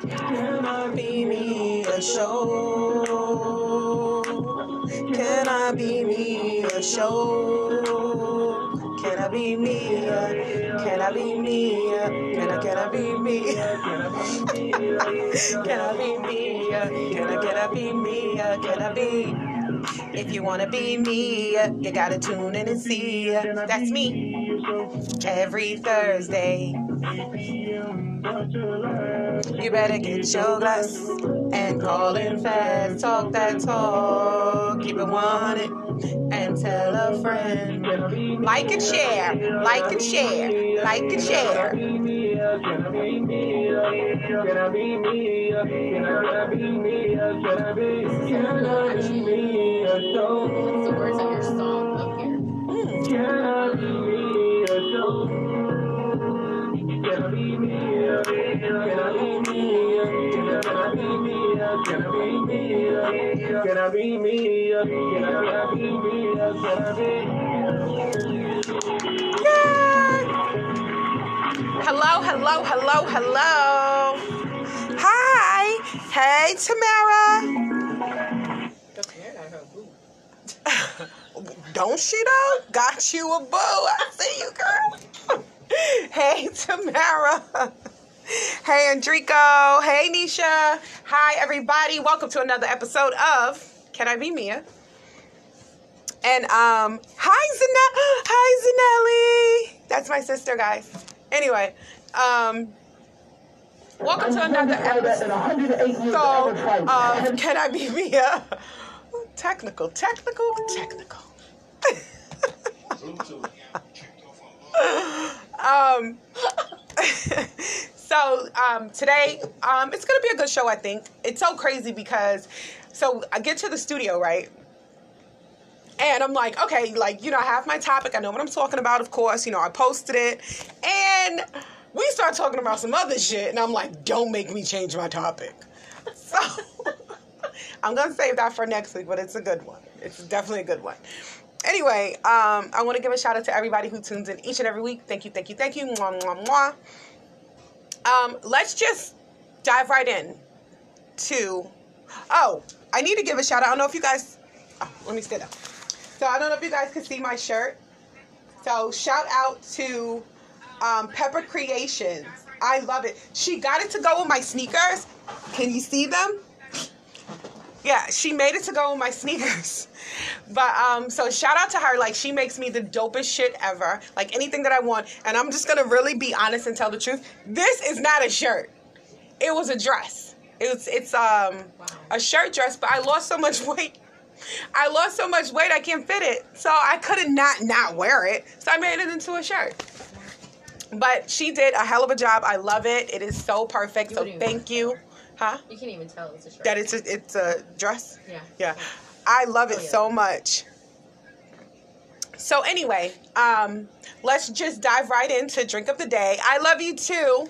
Can I be me a show? Can I be me a show? Can I be me? Can I be me? Can I can I be me? Can I be me? Can I can I be me? Can I be? If you wanna be me, you gotta tune in and see. That's me. Every Thursday. You better get your glass and call in fast. Talk that talk, keep it wanted, and tell a friend. Like and share, like and share, like and share. What's the words of your song up here? Can I be me? Can I be me? Can I be? me? Hello, hello, hello, hello. Hi. Hey, Tamara. Don't she though? Got you a boo. I see you, girl. hey, Tamara. Hey, Andrico. Hey, Nisha. Hi, everybody. Welcome to another episode of Can I Be Mia? And um, hi, Zanelli. Hi, Zanelli. That's my sister, guys. Anyway, um, welcome to another episode. So, um, Can I Be Mia? Technical, technical, technical. um, so um, today, um, it's gonna be a good show. I think it's so crazy because, so I get to the studio right, and I'm like, okay, like you know, I have my topic. I know what I'm talking about. Of course, you know, I posted it, and we start talking about some other shit, and I'm like, don't make me change my topic. So I'm gonna save that for next week, but it's a good one. It's definitely a good one. Anyway, um, I want to give a shout out to everybody who tunes in each and every week. Thank you, thank you, thank you. Mwah, mwah, mwah. Um, let's just dive right in to. Oh, I need to give a shout out. I don't know if you guys. Oh, let me stand up. So I don't know if you guys can see my shirt. So shout out to um, Pepper Creations. I love it. She got it to go with my sneakers. Can you see them? Yeah, she made it to go with my sneakers. But um, so shout out to her. Like she makes me the dopest shit ever. Like anything that I want. And I'm just gonna really be honest and tell the truth. This is not a shirt. It was a dress. It's it's um a shirt dress, but I lost so much weight. I lost so much weight I can't fit it. So I couldn't not not wear it. So I made it into a shirt. But she did a hell of a job. I love it. It is so perfect. So thank you. Huh? You can't even tell it's a shirt. That it's a, it's a dress. Yeah. Yeah. I love it Oh, yeah. so much. So anyway, um, let's just dive right into drink of the day. I love you too.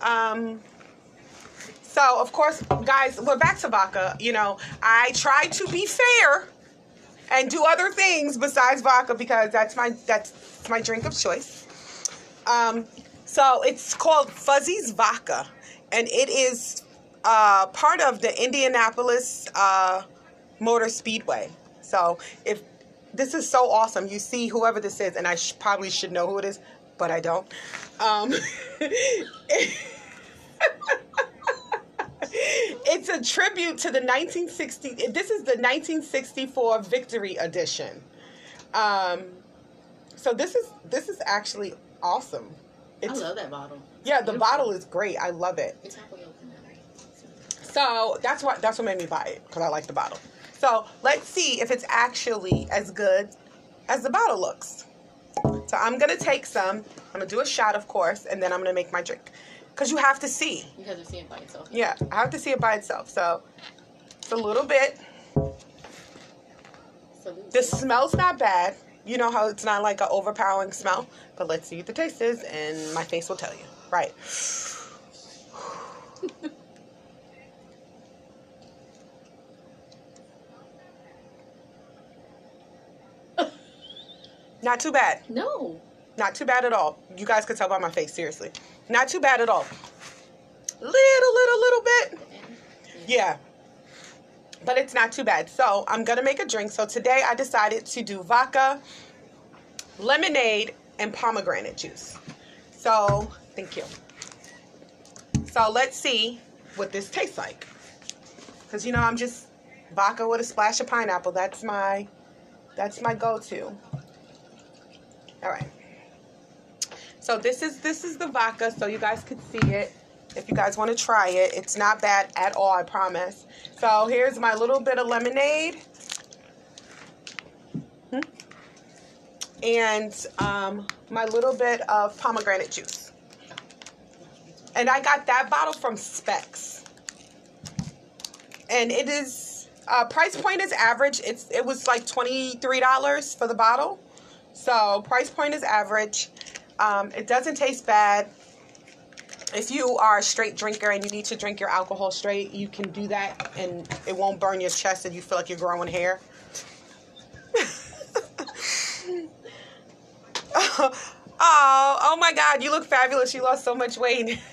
Um, so of course, guys, we're back to vodka. You know, I try to be fair and do other things besides vodka because that's my that's my drink of choice. Um, so it's called Fuzzy's Vodka, and it is uh, part of the Indianapolis uh, Motor Speedway. So if this is so awesome, you see whoever this is, and I sh- probably should know who it is, but I don't. Um, it's a tribute to the 1960. This is the 1964 Victory Edition. Um, so this is this is actually awesome. I love that bottle. yeah, the Beautiful. bottle is great. I love it. It's halfway open now, right? So that's what that's what made me buy it because I like the bottle. So let's see if it's actually as good as the bottle looks. So I'm gonna take some. I'm gonna do a shot, of course, and then I'm gonna make my drink. Cause you have to see. Because You have to see it by itself. Yeah, I have to see it by itself. So it's a little bit. Salute. The smell's not bad. You know how it's not like an overpowering smell. But let's see what the taste is, and my face will tell you. Right. Not too bad. No. Not too bad at all. You guys could tell by my face, seriously. Not too bad at all. Little, little, little bit. Yeah. But it's not too bad. So I'm going to make a drink. So today I decided to do vodka, lemonade, and pomegranate juice. So, thank you. So let's see what this tastes like. Because, you know, I'm just vodka with a splash of pineapple. That's my, that's my go-to. All right. So this is this is the vodka, so you guys could see it. If you guys want to try it, it's not bad at all, I promise. So here's my little bit of lemonade. Hmm. And um, my little bit of pomegranate juice. And I got that bottle from Spec's. And it is, uh, price point is average. It's It was like $23 for the bottle. So price point is average. Um, it doesn't taste bad. If you are a straight drinker and you need to drink your alcohol straight, you can do that and it won't burn your chest and you feel like you're growing hair. Oh, oh my God, you look fabulous. You lost so much weight.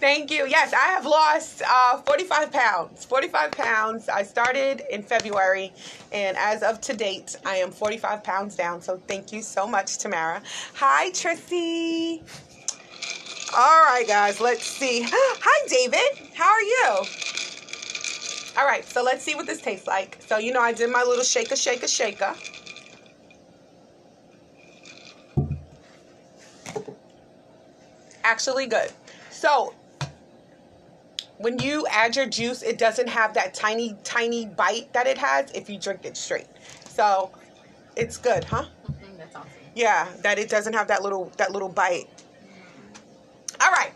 Thank you. Yes, I have lost uh, 45 pounds. 45 pounds. I started in February, and as of to date, I am 45 pounds down. So thank you so much, Tamara. Hi, Trissy. All right, guys, let's see. Hi, David. How are you? All right, so let's see what this tastes like. So, you know, I did my little shaker, shaker, shaker. Actually good. So when you add your juice, it doesn't have that tiny, tiny bite that it has if you drink it straight. So it's good, huh? Mhm, That's awesome. Yeah, that it doesn't have that little that little bite. All right.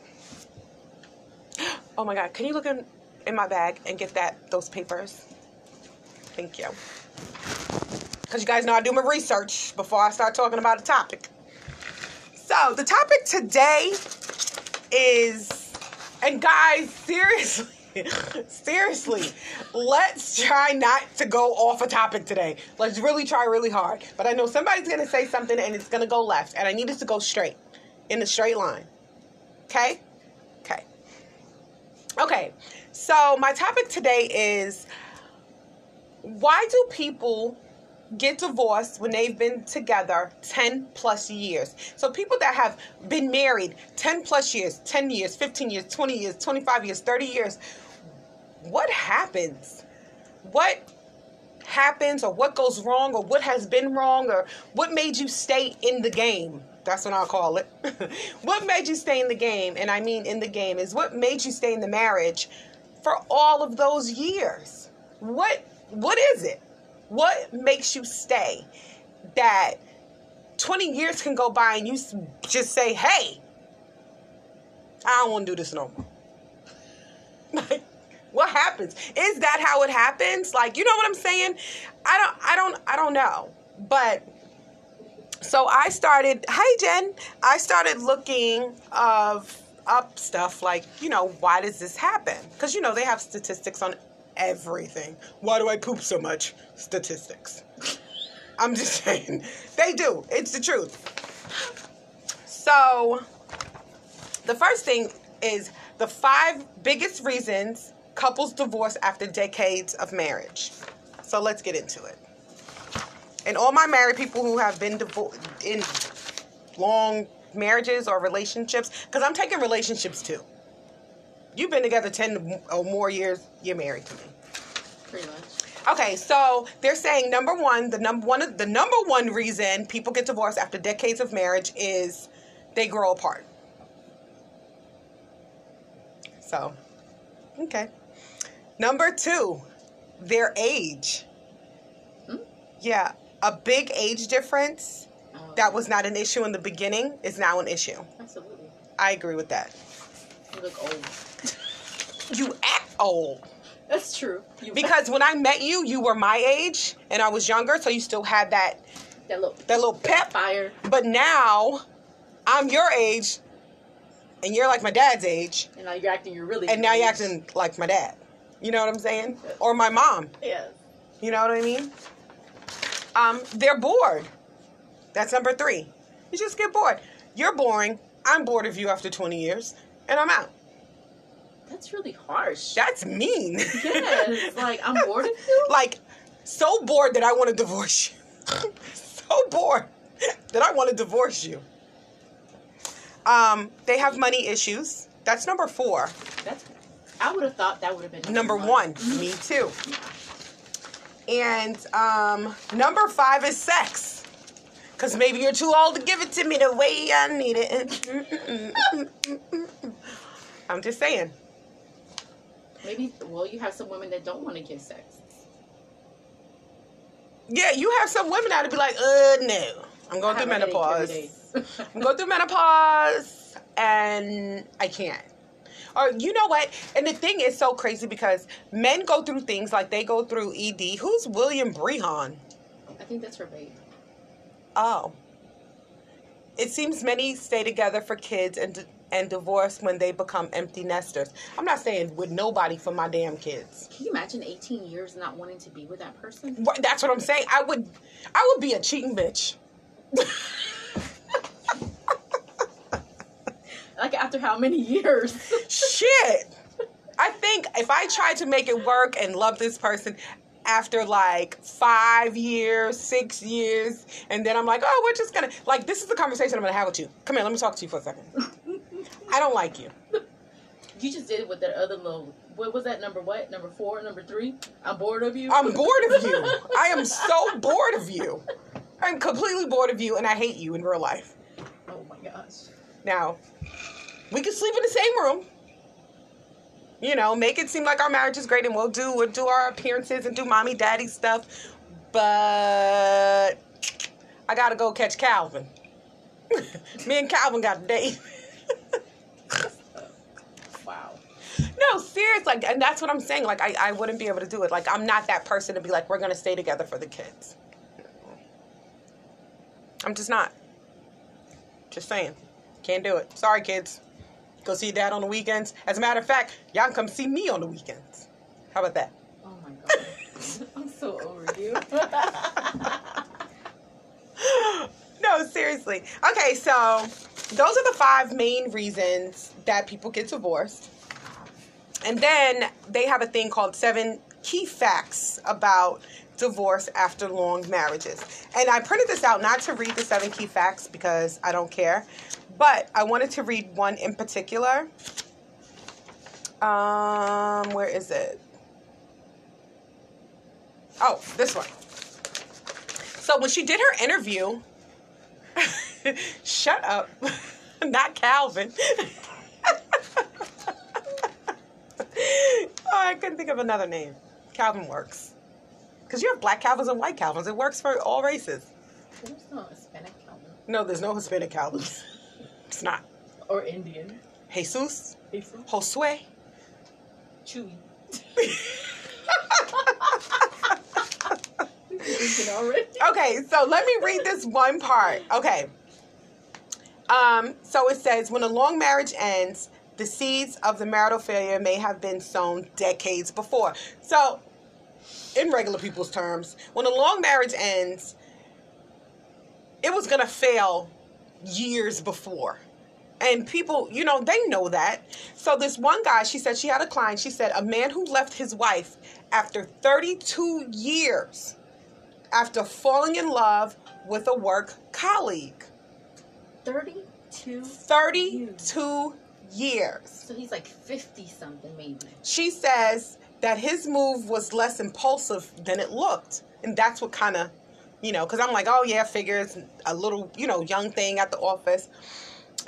Oh my God, can you look in in my bag and get that those papers? Thank you. Because you guys know I do my research before I start talking about a topic. So the topic today is, and guys, seriously, seriously, let's try not to go off a topic today. Let's really try really hard. But I know somebody's gonna say something and it's gonna go left, and I need us to go straight, in a straight line. Okay? Okay. Okay. So my topic today is why do people get divorced when they've been together 10 plus years. So people that have been married 10 plus years, 10 years, 15 years, 20 years, 25 years, 30 years, what happens? What happens or what goes wrong or what has been wrong or what made you stay in the game? That's what I'll call it. what made you stay in the game? And I mean in the game is what made you stay in the marriage for all of those years? What what is it? What makes you stay? That 20 years can go by and you just say, hey, I don't want to do this no more. Like, what happens? Is that how it happens? Like, you know what I'm saying? I don't, I don't, I don't know. But so I started. Hi, Jen. I started looking of up stuff like, you know, why does this happen? Because you know they have statistics on everything. Why do I poop so much? Statistics. I'm just saying. They do. It's the truth. So, the first thing is the five biggest reasons couples divorce after decades of marriage. So, let's get into it. And all my married people who have been divor- in long marriages or relationships, because I'm taking relationships too. You've been together 10 or oh, more years, you're married to me. Pretty much. Okay, so they're saying number one, the number one, the number one reason people get divorced after decades of marriage is they grow apart. So, okay. Number two, their age. Hmm? Yeah, a big age difference Oh, that was not an issue in the beginning is now an issue. absolutely. I agree with that. You look old. You act old. That's true. You Because when I met you, you were my age and I was younger, so you still had that that little that little pep. fire. But now I'm your age and you're like my dad's age, And now you're acting. You're really. and now you're age. acting like my dad. You know what I'm saying? Or my mom. Yes. You know what I mean? Um, they're bored. That's number three. You just get bored. You're boring. I'm bored of you after 20 years, and I'm out. That's really harsh. That's mean. yes, like I'm bored of you. like, so bored that I want to divorce you. so bored that I want to divorce you. Um, they have money issues. That's number four. That's. I would have thought that would have been Number one, me too. And um, number five is sex. Because maybe you're too old to give it to me the way I need it. I'm just saying. Maybe. Well, you have some women that don't want to give sex. Yeah, you have some women that'll be like, uh, no. I'm going through have a headache every menopause. I'm going through menopause and I can't. Or you know what? And the thing is so crazy because men go through things like they go through ED. Who's William Brehan? I think that's her babe. Oh. It seems many stay together for kids and and divorce when they become empty nesters. I'm not saying with nobody for my damn kids. Can you imagine 18 years not wanting to be with that person? That's what I'm saying. I would I would be a cheating bitch. Like after how many years? Shit. I think if I tried to make it work and love this person after like five years, six years, and then I'm like, oh, we're just gonna like this is the conversation I'm gonna have with you. Come here, let me talk to you for a second. I don't like you. you just did it with that other little. What was that number? What number four? Number three? I'm bored of you. I'm bored of you. I am so bored of you. I'm completely bored of you and I hate you in real life. oh my gosh. Now, we can sleep in the same room. You know, make it seem like our marriage is great and we'll do we'll do our appearances and do mommy daddy stuff. But I gotta go catch Calvin. Me and Calvin got a date. Wow. no, serious, like and that's what I'm saying. Like I, I wouldn't be able to do it. Like I'm not that person to be like, we're gonna stay together for the kids. I'm just not. Just saying. Can't do it. Sorry, kids. Go see dad on the weekends. As a matter of fact, y'all can come see me on the weekends. How about that? Oh my god. I'm so over you. no, seriously. Okay, so those are the five main reasons that people get divorced. And then they have a thing called seven key facts about divorce after long marriages. And I printed this out not to read the seven key facts because I don't care, but I wanted to read one in particular. Um, where is it? Oh, this one. So when she did her interview, shut up, not Calvin. oh, I couldn't think of another name. Calvin works. Because you have black Calvins and white Calvins. It works for all races. There's no Hispanic Calvin. No, there's no Hispanic Calvins. It's not. Or Indian. Jesus, It's Josue. Chewy. Okay, so let me read this one part. Okay. Um, so it says when a long marriage ends, the seeds of the marital failure may have been sown decades before. So, in regular people's terms, when a long marriage ends, it was going to fail years before. And people, you know, they know that. So, this one guy, she said she had a client, she said, a man who left his wife after 32 years after falling in love with a work colleague. 32. 32 years. So he's like 50 something, maybe. She says that his move was less impulsive than it looked. And that's what kind of, you know, because I'm like, oh yeah, figures, a little, you know, young thing at the office.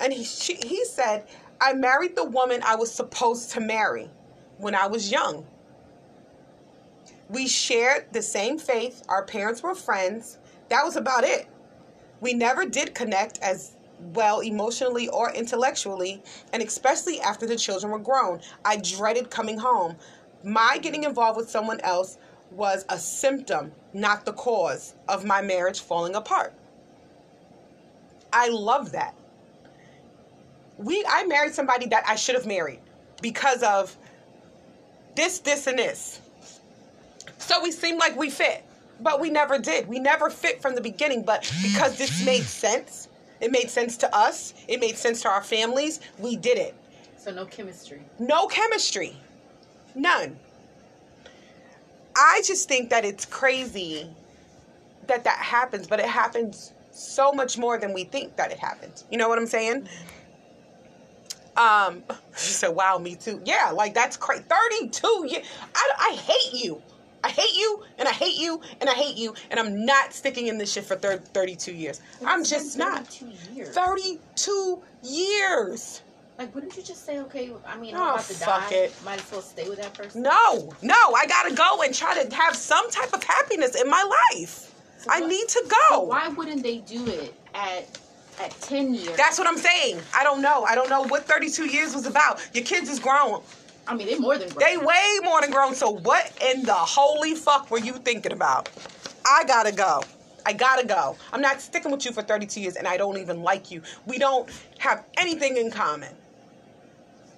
And he, she, he said, I married the woman I was supposed to marry when I was young. We shared the same faith. Our parents were friends. That was about it. We never did connect as well emotionally or intellectually, and especially after the children were grown. I dreaded coming home. My getting involved with someone else was a symptom, not the cause of my marriage falling apart. I love that. We I married somebody that I should have married because of this, this, and this. So we seemed like we fit, but we never did. We never fit from the beginning, but because this made sense, it made sense to us, it made sense to our families, we did it. So no chemistry. No chemistry. None. I just think that it's crazy that that happens, but it happens so much more than we think that it happens. You know what I'm saying? Um, she said, "Wow, me too." Yeah, like that's crazy. Thirty-two years. I, I hate you. I hate you, and I hate you, and I hate you, and I'm not sticking in this shit for thir- 32 years. I'm just been not. 32 years. 32 years. Like, wouldn't you just say, okay, I mean, Oh, I'm about to fuck die. it. Might as well stay with that person. No, no, I gotta go and try to have some type of happiness in my life. So I what- need to go. why wouldn't they do it at at 10 years? That's what I'm saying. I don't know. I don't know what 32 years was about. Your kids is grown. I mean, they're more than grown. They way more than grown. So what in the holy fuck were you thinking about? I gotta go. I gotta go. I'm not sticking with you for 32 years and I don't even like you. We don't have anything in common.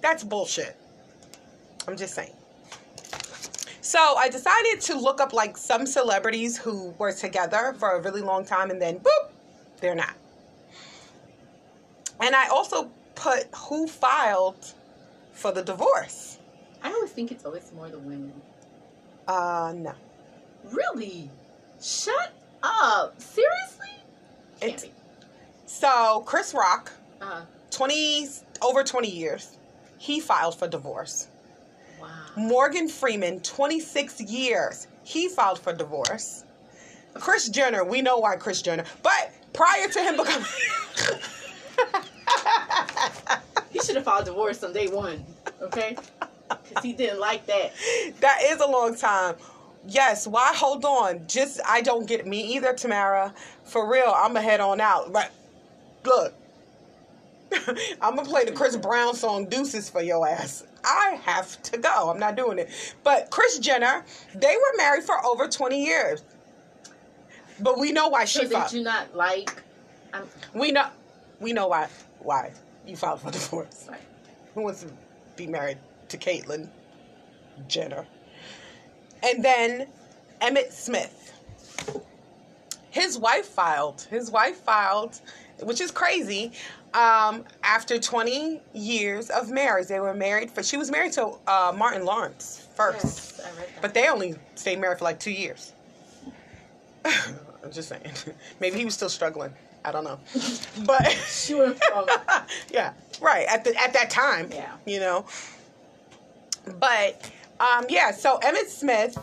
That's bullshit. I'm just saying. So I decided to look up like some celebrities who were together for a really long time and then boop, they're not. And I also put who filed for the divorce. I always think it's always more the women. Uh, no. Really? Shut up. Seriously? Can't It's- be. So Chris Rock, Uh, 20 over 20 years, he filed for divorce. wow. Morgan Freeman, 26 years, he filed for divorce. Kris Jenner, we know why Kris Jenner, but prior to him becoming He should have filed divorce on day one, okay? Because he didn't like that. that is a long time. Yes, why hold on? Just I don't get me either, Tamara. For real, I'ma head on out. Right. Look. I'm gonna play the Chris Brown song Deuces for your ass. I have to go. I'm not doing it. But Kris Jenner, they were married for over 20 years. But we know why So she did you not like? I'm We know we know why why you filed for divorce. sorry. Who wants to be married to Caitlyn Jenner? And then Emmitt Smith. His wife filed. His wife filed, which is crazy. Um, after 20 years of marriage, they were married for. She was married to uh, Martin Lawrence first, Yes, I read that. but they only stayed married for like two years. I'm just saying. Maybe he was still struggling. I don't know, but she yeah, right at the at that time. Yeah. you know. But um, yeah, so Emmitt Smith,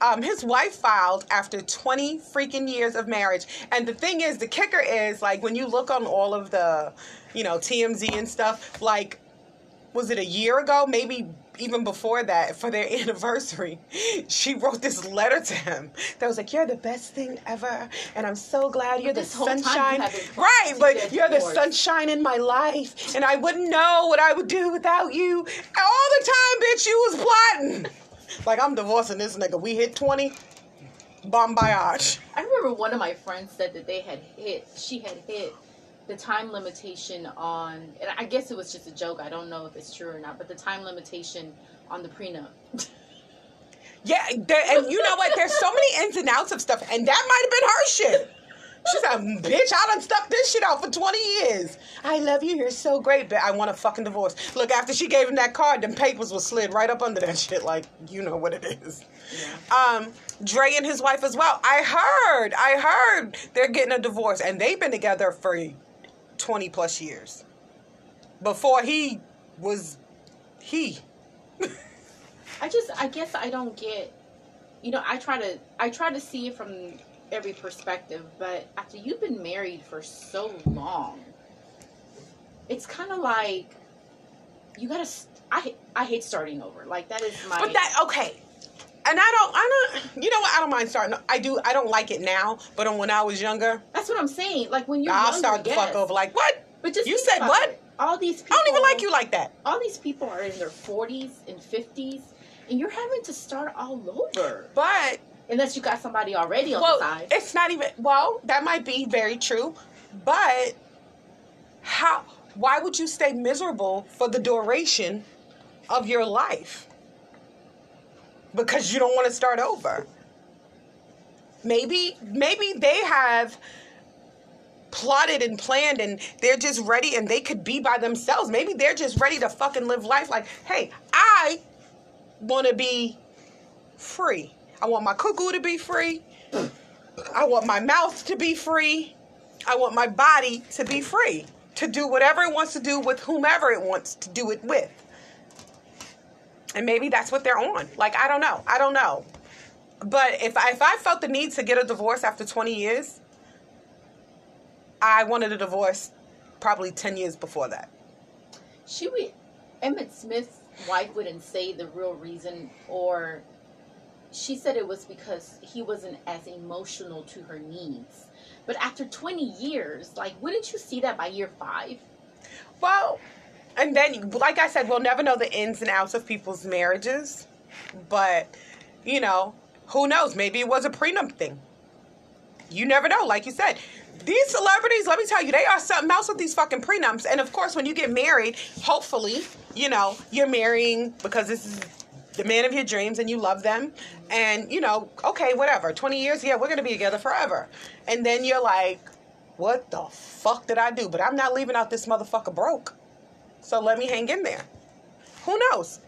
um, his wife filed after 20 freaking years of marriage, and the thing is, the kicker is like when you look on all of the, you know, TMZ and stuff, like, was it a year ago? Maybe even before that, for their anniversary, she wrote this letter to him that was like, "You're the best thing ever, and I'm so glad you're the this you sunshine." Right, but you're the sunshine in my life, and I wouldn't know what I would do without you. All the time, bitch, you was plotting. Like I'm divorcing this nigga. We hit twenty. Bon voyage. I remember one of my friends said that they had hit, she had hit the time limitation on, and I guess it was just a joke. I don't know if it's true or not, but the time limitation on the prenup. Yeah, there, and you know what? There's so many ins and outs of stuff, and that might have been her shit. She said, "Bitch, I done stuck this shit out for 20 years. I love you. You're so great, but I want a fucking divorce." Look, after she gave him that card, them papers was slid right up under that shit. Like, you know what it is. Um, Dre and his wife as well. I heard, I heard they're getting a divorce, and they've been together for 20 plus years. Before he was, he. I just, I guess I don't get, you know, I try to, I try to see it from every perspective, but after you've been married for so long, it's kind of like you gotta. st- I I hate starting over. Like that is my. But that okay. And I don't, I don't, you know what? I don't mind starting. I do, I don't like it now, but when I was younger, that's what I'm saying. Like when you're I'll younger, start the yes. fuck over. Like, what? But just You said what? it. All these people, I don't even like you like that. All these people are in their 40s and 50s, and you're having to start all over. But, Unless you got somebody already on the side. it's not even, well, that might be very true, but how, why would you stay miserable for the duration of your life? Because you don't want to start over. Maybe, maybe they have plotted and planned and they're just ready and they could be by themselves. Maybe they're just ready to fucking live life like, hey, I want to be free. I want my cuckoo to be free. I want my mouth to be free. I want my body to be free to do whatever it wants to do with whomever it wants to do it with. And maybe that's what they're on. Like I don't know. I don't know. But if I, if I felt the need to get a divorce after 20 years, I wanted a divorce probably 10 years before that. She would, Emmitt Smith's wife wouldn't say the real reason, or she said it was because he wasn't as emotional to her needs. But after 20 years, like, wouldn't you see that by year five? Well, and then, like I said, we'll never know the ins and outs of people's marriages. But, you know, who knows? Maybe it was a prenup thing. You never know. Like you said, these celebrities, let me tell you, they are something else with these fucking prenups. And of course, when you get married, hopefully, you know, you're marrying because this is the man of your dreams and you love them. And, you know, okay, whatever. 20 years, yeah, we're going to be together forever. And then you're like, what the fuck did I do? But I'm not leaving out this motherfucker broke. So let me hang in there. Who knows?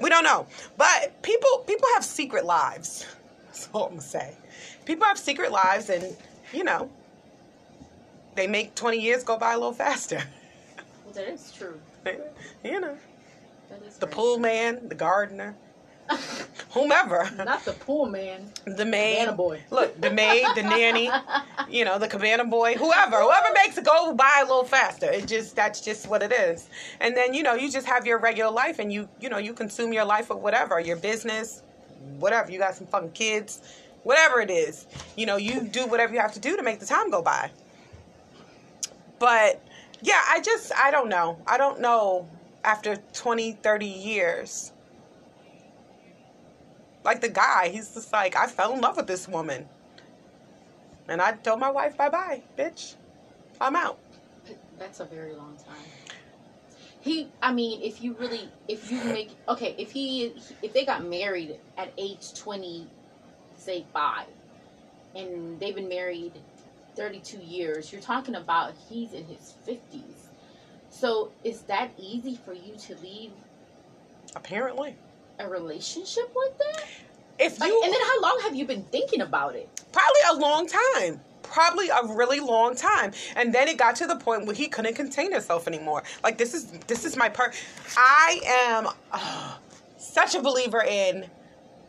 We don't know. But people people have secret lives. That's all I'm gonna say. People have secret lives and, you know, they make 20 years go by a little faster. Well, that is true. you know, the pool man, the gardener, whomever. Not the pool man. The maid. Cabana boy. Look, the maid, the nanny, you know, the cabana boy, whoever, whoever makes it go by a little faster. It just that's just what it is. And then, you know, you just have your regular life and you, you know, you consume your life with whatever, your business, whatever. You got some fucking kids, whatever it is. You know, you do whatever you have to do to make the time go by. But yeah, I just I don't know. I don't know after 20, 30 years. Like the guy, he's just like, I fell in love with this woman. And I told my wife, bye bye, bitch. I'm out. That's a very long time. He, I mean, if you really, if you make, okay, if he, if they got married at age 20, say five, and they've been married 32 years, you're talking about he's in his 50s. So is that easy for you to leave Apparently. A relationship like that? If Like, you and then how long have you been thinking about it? probably a long time. Probably a really long time. And then it got to the point where he couldn't contain himself anymore. Like this is this is my part. I am uh, such a believer in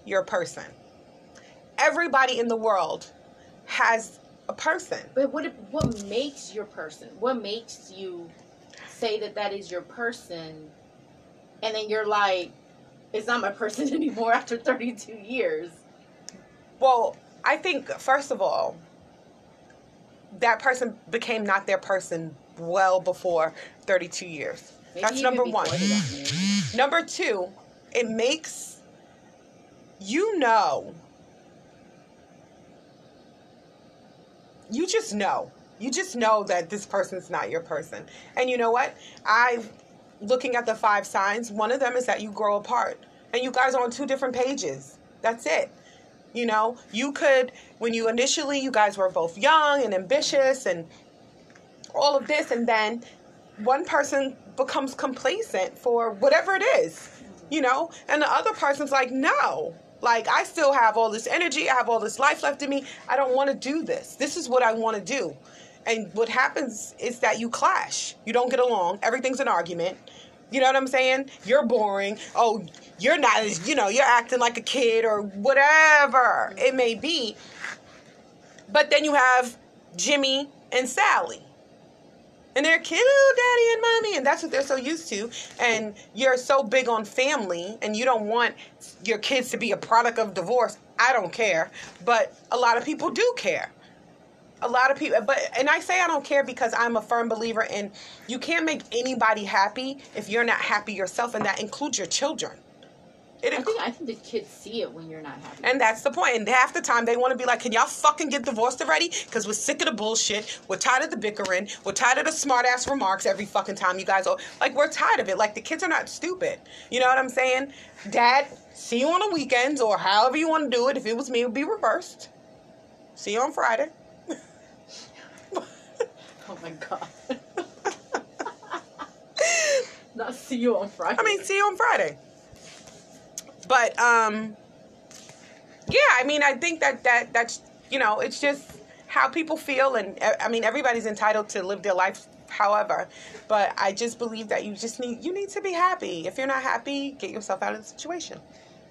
your person. Everybody in the world has a person. But what what makes your person? What makes you say that that is your person, and then you're like, it's not my person anymore after 32 years? Well, I think first of all, that person became not their person well before 32 years. Maybe That's number one. they got married. Number two, it makes you know. You just know. You just know that this person's not your person. And you know what? I, looking at the five signs, one of them is that you grow apart. And you guys are on two different pages. That's it. You know, you could, when you initially, you guys were both young and ambitious and all of this, and then one person becomes complacent for whatever it is, you know, and the other person's like, no, like I still have all this energy, I have all this life left in me. I don't want to do this. This is what I want to do. And what happens is that you clash. You don't get along. Everything's an argument. You know what I'm saying? You're boring. Oh, you're not, you know, you're acting like a kid or whatever it may be. But then you have Jimmy and Sally. And they're cute, daddy and mommy, and that's what they're so used to. And you're so big on family, and you don't want your kids to be a product of divorce. I don't care, but a lot of people do care. A lot of people, but and I say I don't care because I'm a firm believer in you can't make anybody happy if you're not happy yourself, and that includes your children. It I think I think the kids see it when you're not happy. and that's the point. And half the time they want to be like, can y'all fucking get divorced already? Because we're sick of the bullshit. We're tired of the bickering. We're tired of the smart ass remarks every fucking time you guys are like, we're tired of it. Like the kids are not stupid. You know what I'm saying? Dad, see you on the weekends or however you want to do it. If it was me, it would be reversed. See you on Friday. Oh my god. Not see you on Friday. I mean, see you on Friday. But um, yeah, I mean, I think that that that's you know, it's just how people feel, and uh, I mean, everybody's entitled to live their life however. But I just believe that you just need you need to be happy. If you're not happy, get yourself out of the situation.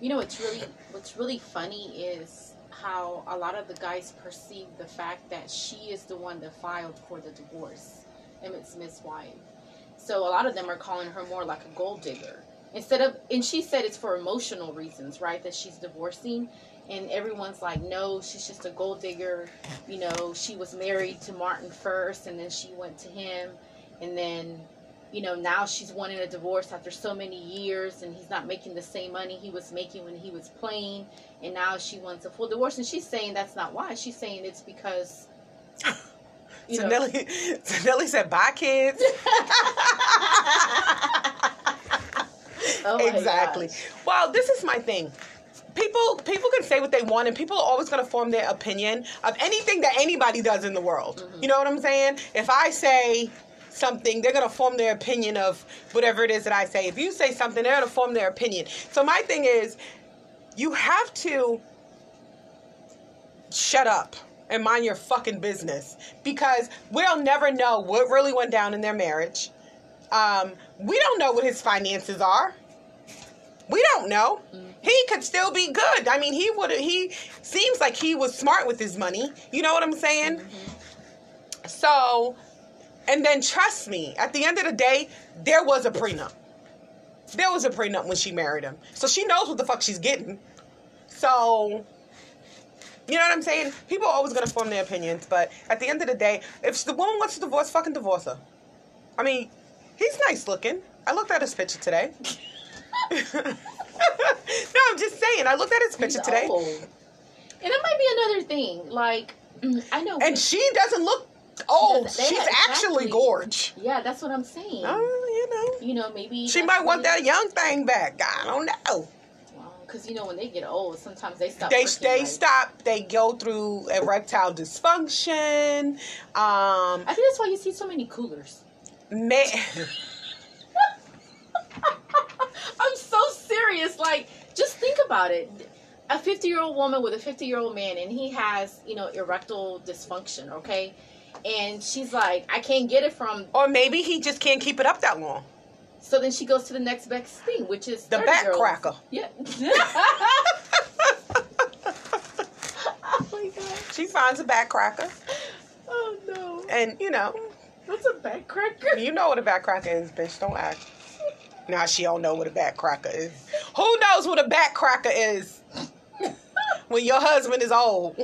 You know what's really what's really funny is how a lot of the guys perceive the fact that she is the one that filed for the divorce, Emmitt Smith's wife. So a lot of them are calling her more like a gold digger instead of. And she said it's for emotional reasons, right? That she's divorcing, and everyone's like, no, she's just a gold digger. You know, she was married to Martin first, and then she went to him, and then you know, now she's wanting a divorce after so many years and he's not making the same money he was making when he was playing and now she wants a full divorce and she's saying that's not why. She's saying it's because you So know Nelly, so Nelly said, "Bye, kids." Oh exactly. gosh. Well, this is my thing. People people can say what they want, and people are always going to form their opinion of anything that anybody does in the world. Mm-hmm. You know what I'm saying? If I say something, they're going to form their opinion of whatever it is that I say. If you say something, they're going to form their opinion. So my thing is, you have to shut up and mind your fucking business because we'll never know what really went down in their marriage. Um, we don't know what his finances are. We don't know. He could still be good. I mean, he would. He seems like he was smart with his money. You know what I'm saying? So, and then trust me. At the end of the day, there was a prenup. There was a prenup when she married him, so she knows what the fuck she's getting. So, you know what I'm saying? People are always gonna form their opinions, but at the end of the day, if the woman wants to divorce, fucking divorce her. I mean, he's nice looking. I looked at his picture today. no, I'm just saying. I looked at his He's picture today, old. And that might be another thing. Like I know and she doesn't look doesn't- She's actually exactly. gorge. Yeah, that's what I'm saying. Oh, you know. you know, maybe She might want that young thing back. I don't know. Because you know, when they get old, sometimes they stop. They working they right. stop. They go through erectile dysfunction. Um, I think that's why you see so many coolers. may, I'm so serious. Like, just think about it. A 50 year old woman with a 50 year old man, and he has, you know, erectile dysfunction, okay? And she's like, I can't get it from. or maybe he just can't keep it up that long. So then she goes to the next best thing, which is The back 30-year-olds. cracker. Yeah. oh my god. She finds a back cracker, Oh no. and you know, What's a back cracker? you know what a back cracker is, bitch. Don't act. Now she don't know what a back cracker is. Who knows what a back cracker is? when your husband is old.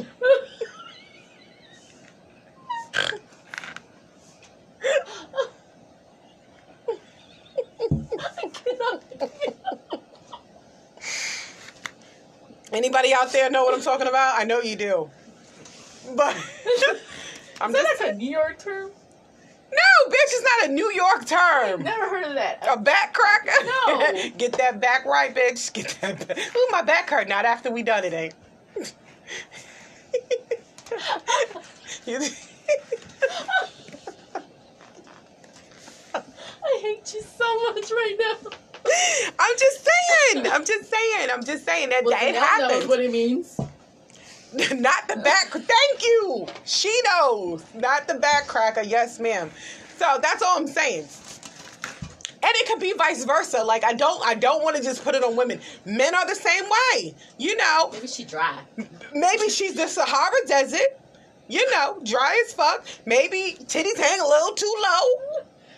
Anybody out there know what I'm talking about? I know you do. But I'm Is that just like a New York term? no, bitch. It's not a New York term. Never heard of that. A back cracker? No. Get that back right, bitch. Get that back. Ooh, my back hurt. Not after we done it, eh ain't. You- I hate you so much right now. I'm just saying. I'm just saying. I'm just saying that, Well, it Janelle knows happens. what it means. Not the back. Thank you. She knows. Not the back cracker. Yes, ma'am. So that's all I'm saying. And it could be vice versa. Like I don't, I don't want to just put it on women. Men are the same way. You know, Maybe she dry. maybe she's the Sahara Desert. You know, dry as fuck. Maybe titties hang a little too low.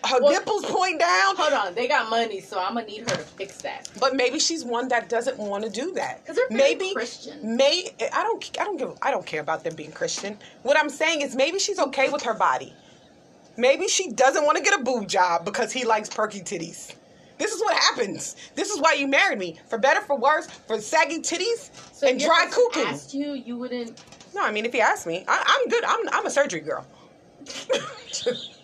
Her Well- nipples point down. Hold on, they got money, so I'm gonna need her to fix that. But maybe she's one that doesn't want to do that. 'Cause they're maybe Christian. May I don't I don't give I don't care about them being Christian. What I'm saying is maybe she's okay with her body. Maybe she doesn't want to get a boob job because he likes perky titties. This is what happens. This is why you married me. For better, for worse, for saggy titties So and dry cuckoo. Asked you, you wouldn't. No, I mean if he asked me, I, I'm good. I'm I'm a surgery girl.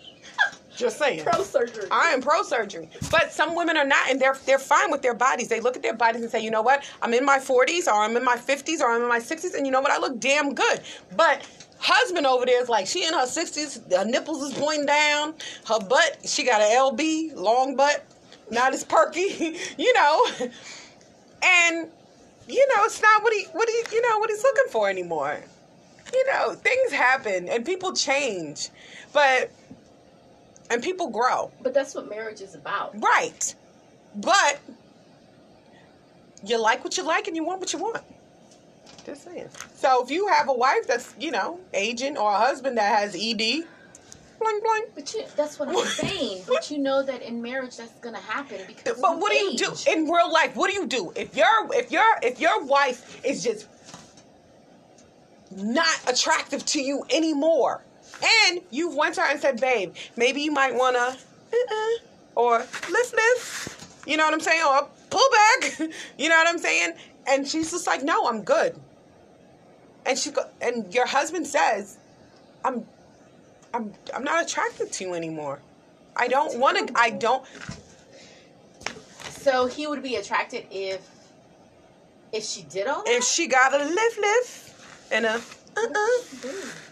Just saying. Pro surgery. I am pro surgery, but some women are not, and they're they're fine with their bodies. They look at their bodies and say, you know what, I'm in my 40s, or I'm in my 50s, or I'm in my 60s, and you know what, I look damn good. But Husband over there is like she in her sixties, her nipples is pointing down, her butt, she got an LB, long butt, not as perky, you know. And you know, it's not what he what he you know what he's looking for anymore. You know, things happen and people change. But and people grow. But that's what marriage is about. Right. But you like what you like and you want what you want. Just saying. So if you have a wife that's, you know, aging or a husband that has ED, blank blank. But you, that's what I'm saying. But you know that in marriage that's gonna happen because. But what do you do in real life? What do you do if your if your if your wife is just not attractive to you anymore, and you've went to her and said, "Babe, maybe you might wanna uh-uh, or lift lift," you know what I'm saying, or pull back, you know what I'm saying, and she's just like, "No, I'm good," and she go, and your husband says, "I'm." I'm I'm not attracted to you anymore. I don't want to. I don't. So he would be attracted if if she did all that. If she got a lift lift and a uh uh, Boobs.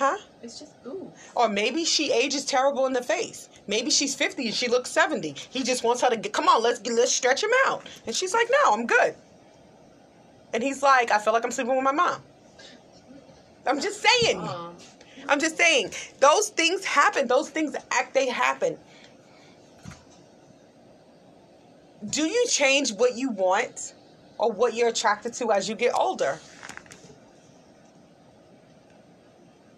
Huh? It's just boobs. Or maybe she ages terrible in the face. Maybe she's 50 and she looks 70. He just wants her to get, come on, let's let's stretch him out. And she's like, no, I'm good. And he's like, I feel like I'm sleeping with my mom. I'm just saying. Um, I'm just saying. Those things happen. Those things act they happen. Do you change what you want or what you're attracted to as you get older?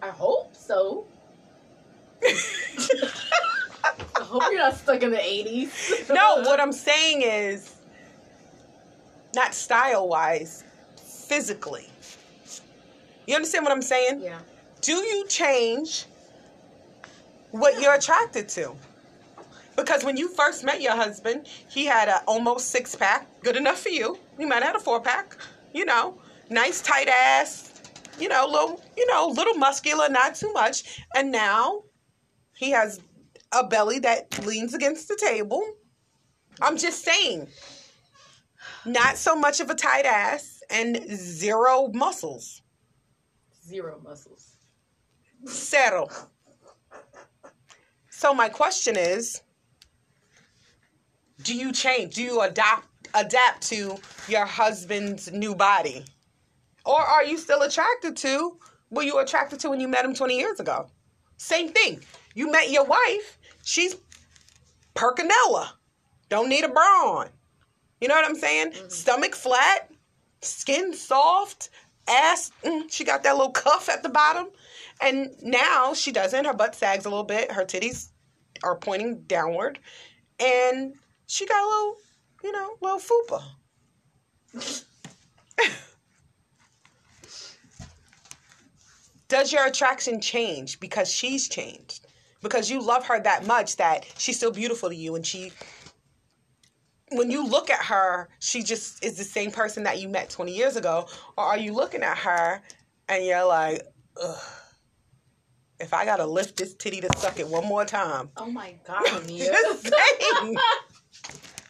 I hope so. I hope you're not stuck in the 80s. No, what I'm saying is not style wise, physically. You understand what I'm saying? Yeah. Do you change what you're attracted to? Because when you first met your husband, he had a almost six pack, good enough for you. He might have had a four pack, you know, nice tight ass, you know, little, you know, little muscular, not too much. And now he has a belly that leans against the table. I'm just saying, not so much of a tight ass and zero muscles. Zero muscles. Zero. So my question is, do you change? Do you adapt adapt to your husband's new body? Or are you still attracted to what you were attracted to when you met him 20 years ago? Same thing. You met your wife, she's Perkinella. Don't need a bra on. You know what I'm saying? Stomach flat, skin soft, ass, mm, she got that little cuff at the bottom. And now she doesn't. Her butt sags a little bit. Her titties are pointing downward. And she got a little, you know, little fupa. Does your attraction change because she's changed? Because you love her that much that she's still beautiful to you and she when you look at her, she just is the same person that you met 20 years ago? Or are you looking at her and you're like, ugh, if I gotta lift this titty to suck it one more time. Oh my god, Mia.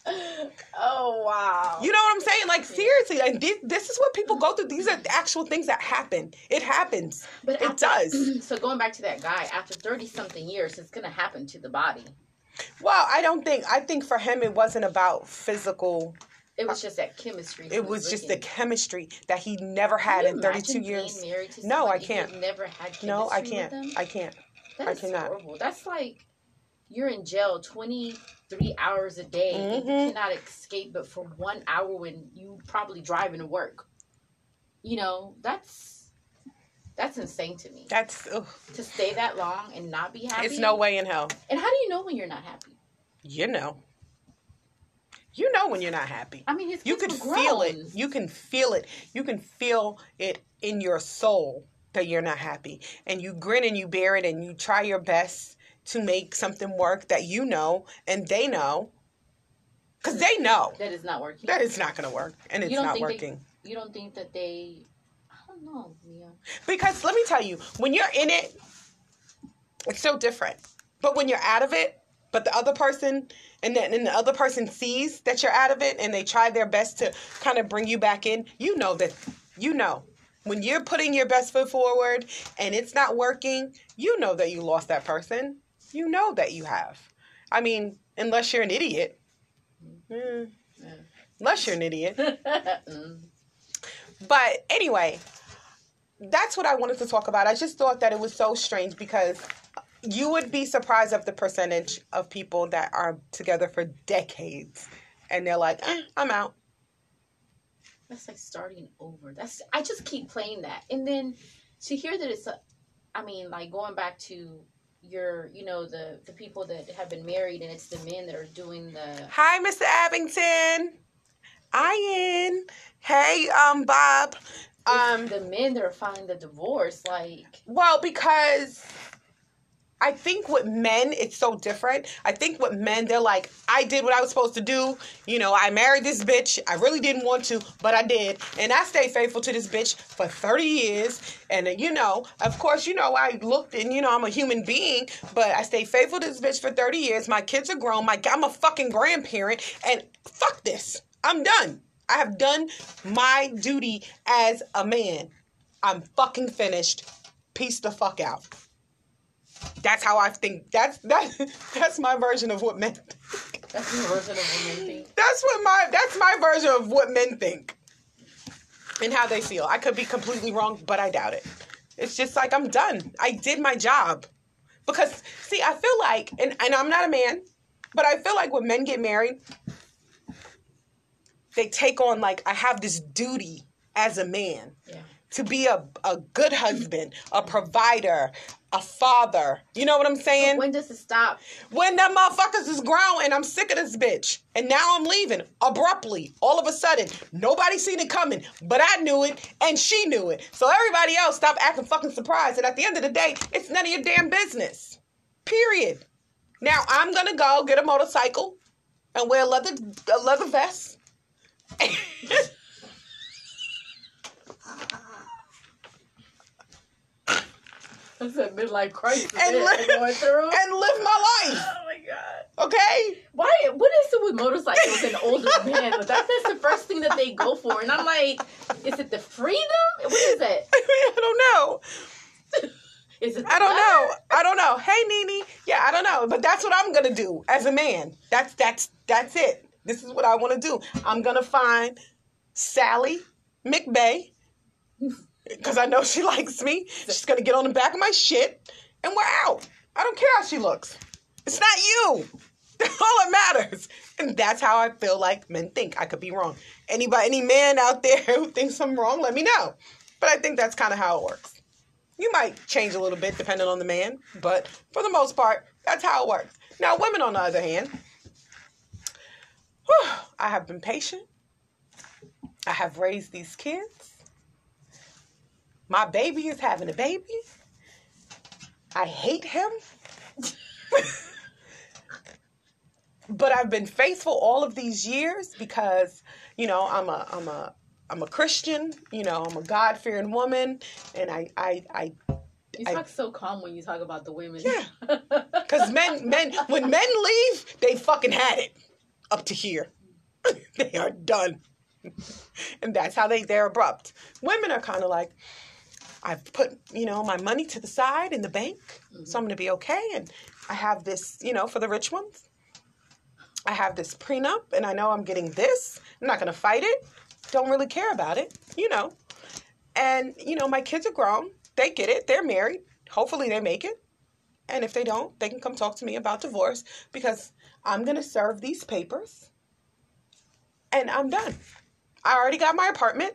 Oh wow. You know what I'm saying? Like seriously, like this, this is what people go through. These are actual things that happen. It happens. But it after- does. So going back to that guy, after thirty something years, it's gonna happen to the body. Well, I don't think. I think for him, it wasn't about physical. It was just that chemistry. It was just the chemistry that he never had in 32 years. to No, I can't. Never had No, I can't. I can't. I That's cannot. horrible. That's like you're in jail 23 hours a day and you Mhm. cannot escape but for one hour when you probably driving to work. You know, that's that's insane to me. That's. Ugh. To stay that long and not be happy. It's no way in hell. And how do you know when you're not happy? You know. You know when you're not happy. I mean, You can feel it. You can feel it. You can feel it in your soul that you're not happy. And you grin and you bear it and you try your best to make something work that you know and they know. Because they know That is not working. that it's not going to work and it's not think they- working. You don't think that they? I don't know, Mia. Because let me tell you, when you're in it, it's so different. But when you're out of it, but the other person and then and the other person sees that you're out of it and they try their best to kind of bring you back in, you know that you know When you're putting your best foot forward and it's not working, you know that you lost that person. You know that you have. I mean, unless you're an idiot. Mm, Yeah. unless you're an idiot. Mm. But anyway, that's what I wanted to talk about. I just thought that it was so strange because you would be surprised of the percentage of people that are together for decades and they're like, eh, I'm out. That's like starting over. That's I just keep playing that, and then to hear that it's, a, I mean, like going back to your, you know, the the people that have been married, and it's the men that are doing the. Hi, Mr. Abington. Ian. Hey, um, Bob. Um, the men that are filing the divorce, like Well, because I think with men, it's so different. I think with men, they're like, I did what I was supposed to do. You know, I married this bitch. I really didn't want to, but I did. And I stayed faithful to this bitch for 30 years. And, you know, of course, you know, I looked and, you know, I'm a human being, but I stayed faithful to this bitch for 30 years. My kids are grown. My, I'm a fucking grandparent. And fuck this. I'm done. I have done my duty as a man. I'm fucking finished. Peace the fuck out. That's how I think. That's that. That's my version of what men. Think. that's the version of what men think. That's what my. That's my version of what men think, and how they feel. I could be completely wrong, but I doubt it. It's just like I'm done. I did my job. Because see, I feel like, and, and I'm not a man, but I feel like when men get married, they take on like I have this duty as a man Yeah. to be a, a good husband, a provider, a father. You know what I'm saying? When does it stop? when them motherfuckers is grown and I'm sick of this bitch. And now I'm leaving abruptly, all of a sudden. Nobody seen it coming, but I knew it and she knew it. So everybody else stop acting fucking surprised. And at the end of the day, it's none of your damn business. Period. Now I'm gonna go get a motorcycle and wear a leather a leather vest. That's a midlife crisis And going through. and live my life. oh my god. Okay? Why? What is it with motorcycles and older men? That's, that's the first thing that they go for, and I'm like, is it the freedom? What is it? I don't know. Is it? The I don't know. I don't know. Hey Nene. Yeah, I don't know. But that's what I'm gonna do as a man. That's that's that's it. This is what I wanna do. I'm gonna find Sally McBay. Because I know she likes me. She's gonna get on the back of my shit and we're out. I don't care how she looks. It's not you. That's all that matters. And that's how I feel like men think. I could be wrong. Anybody any man out there who thinks I'm wrong, let me know. But I think that's kind of how it works. You might change a little bit depending on the man, but for the most part, that's how it works. Now, women, on the other hand, whew, I have been patient. I have raised these kids. My baby is having a baby. I hate him. but I've been faithful all of these years because, you know, I'm a I'm a I'm a Christian, you know, I'm a God fearing woman, and I I I You I- talk so calm when you talk about the women. Yeah. Because men, men, when men leave, they fucking had it up to here. they are done, and that's how they they're abrupt. Women are kind of like, I've put you know my money to the side in the bank, so mm-hmm. I'm gonna be okay. And I have this, you know, for the rich ones. I have this prenup, and I know I'm getting this. I'm not gonna fight it. Don't really care about it, you know. And you know, my kids are grown. They get it. They're married. Hopefully, they make it. And if they don't, they can come talk to me about divorce because I'm going to serve these papers and I'm done. I already got my apartment.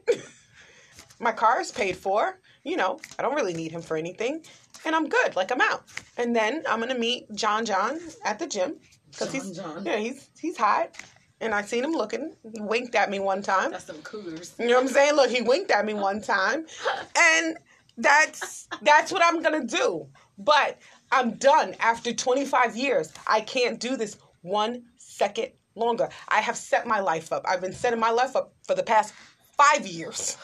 my car is paid for. You know, I don't really need him for anything. And I'm good. Like, I'm out. And then I'm going to meet John John at the gym because he's, John. yeah, he's, he's hot. And I seen him looking. He winked at me one time. That's some cougars. You know what I'm saying? Look, he winked at me one time. And that's that's what I'm gonna do. But I'm done after 25 years. I can't do this one second longer. I have set my life up. I've been setting my life up for the past five years.